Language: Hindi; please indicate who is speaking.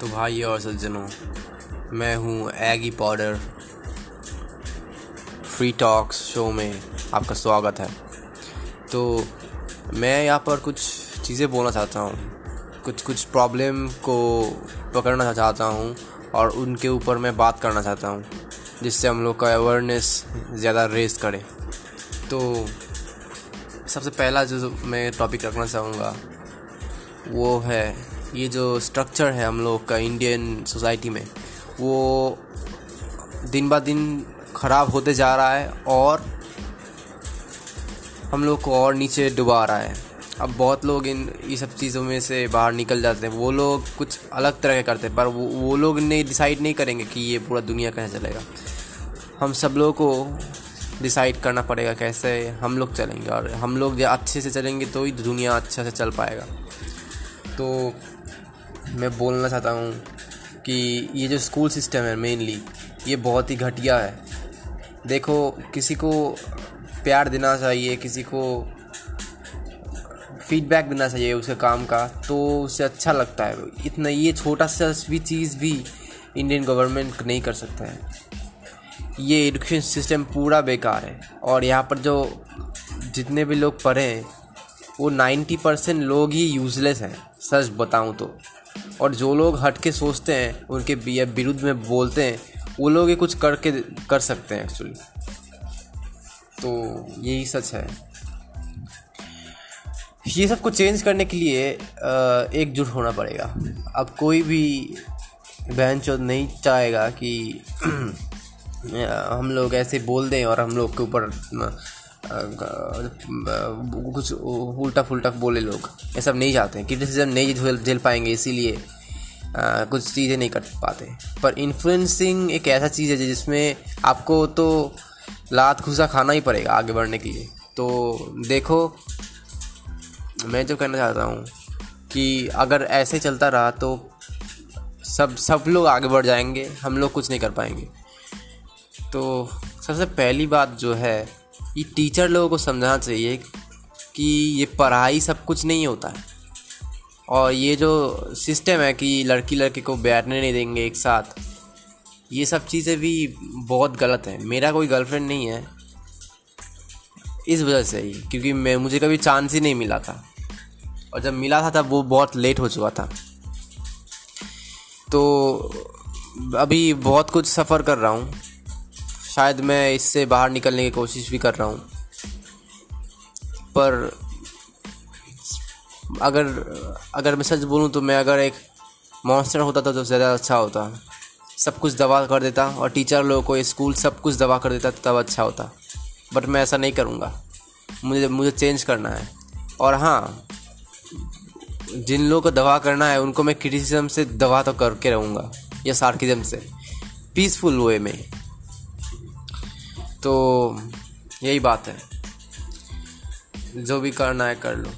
Speaker 1: तो भाई और सज्जनों, मैं हूँ एगी पाउडर फ्री टॉक्स शो में आपका स्वागत है। तो मैं यहाँ पर कुछ चीज़ें बोलना चाहता हूँ, कुछ कुछ प्रॉब्लम को पकड़ना चाहता हूँ और उनके ऊपर मैं बात करना चाहता हूँ, जिससे हम लोग का अवेयरनेस ज़्यादा रेस करे। तो सबसे पहला जो मैं टॉपिक रखना चाहूँगा, वो है ये जो स्ट्रक्चर है हम लोग का इंडियन सोसाइटी में, वो दिन ब दिन ख़राब होते जा रहा है और हम लोग को और नीचे डुबा रहा है। अब बहुत लोग इन, ये सब चीज़ों में से बाहर निकल जाते हैं। वो लोग कुछ अलग तरह के करते हैं, पर वो वो लोग नहीं डिसाइड नहीं करेंगे कि ये पूरा दुनिया कैसे चलेगा। हम सब लोगों को डिसाइड करना पड़ेगा कैसे हम लोग चलेंगे, और हम लोग अच्छे से चलेंगे तो ही दुनिया अच्छा से चल पाएगा। तो मैं बोलना चाहता हूँ कि ये जो स्कूल सिस्टम है मेनली ये बहुत ही घटिया है। देखो, किसी को प्यार देना चाहिए, किसी को फीडबैक देना चाहिए उसके काम का तो उसे अच्छा लगता है। इतना ये छोटा सा भी चीज़ भी इंडियन गवर्नमेंट नहीं कर सकता है। ये एजुकेशन सिस्टम पूरा बेकार है। और यहाँ पर जो जितने भी लोग पढ़े हैं, वो नाइन्टी परसेंट लोग ही यूज़लेस हैं। सच बताऊँ तो। और जो लोग हट के सोचते हैं, उनके विरुद्ध में बोलते हैं, वो लोग ये कुछ करके, कर सकते हैं एक्चुअली तो यही सच है। ये सबको चेंज करने के लिए एकजुट होना पड़ेगा। अब कोई भी बहन चौथ नहीं चाहेगा कि हम लोग ऐसे बोल दें और हम लोग के ऊपर कुछ उल्टा फुल्टा बोले लोग। ये सब नहीं चाहते क्रिटिसिज्म नहीं झेल पाएँगे, इसीलिए कुछ चीज़ें नहीं कर पाते। पर इन्फ्लुएंसिंग एक ऐसा चीज़ है जिसमें आपको तो लात घुसा खाना ही पड़ेगा आगे बढ़ने के लिए। तो देखो, मैं जो कहना चाहता हूँ कि अगर ऐसे चलता रहा तो सब सब लोग आगे बढ़ जाएँगे, हम लोग कुछ नहीं कर पाएँगे। तो सबसे पहली बात जो है ये टीचर लोगों को समझाना चाहिए कि ये पढ़ाई सब कुछ नहीं होता है। और ये जो सिस्टम है कि लड़की लड़के को बैठने नहीं देंगे एक साथ, ये सब चीज़ें भी बहुत गलत है। मेरा कोई गर्लफ्रेंड नहीं है इस वजह से ही, क्योंकि मैं, मुझे कभी चांस ही नहीं मिला था। और जब मिला था तब वो बहुत लेट हो चुका था। तो अभी बहुत कुछ सफ़र कर रहा हूँ। शायद मैं इससे बाहर निकलने की कोशिश भी कर रहा हूँ। पर अगर अगर मैं सच बोलूँ तो मैं अगर एक मॉन्स्टर होता था तो ज़्यादा अच्छा होता। सब कुछ दवा कर देता और टीचर लोगों को स्कूल सब कुछ दवा कर देता तब अच्छा होता। बट मैं ऐसा नहीं करूँगा। मुझे मुझे चेंज करना है। और हाँ जिन लोगों को दवा करना है, उनको मैं क्रिटिसिज्म से दवा तो करके रहूँगा। या सार्किज्म से। पीसफुल वे में। तो यही बात है। जो भी करना है कर लो।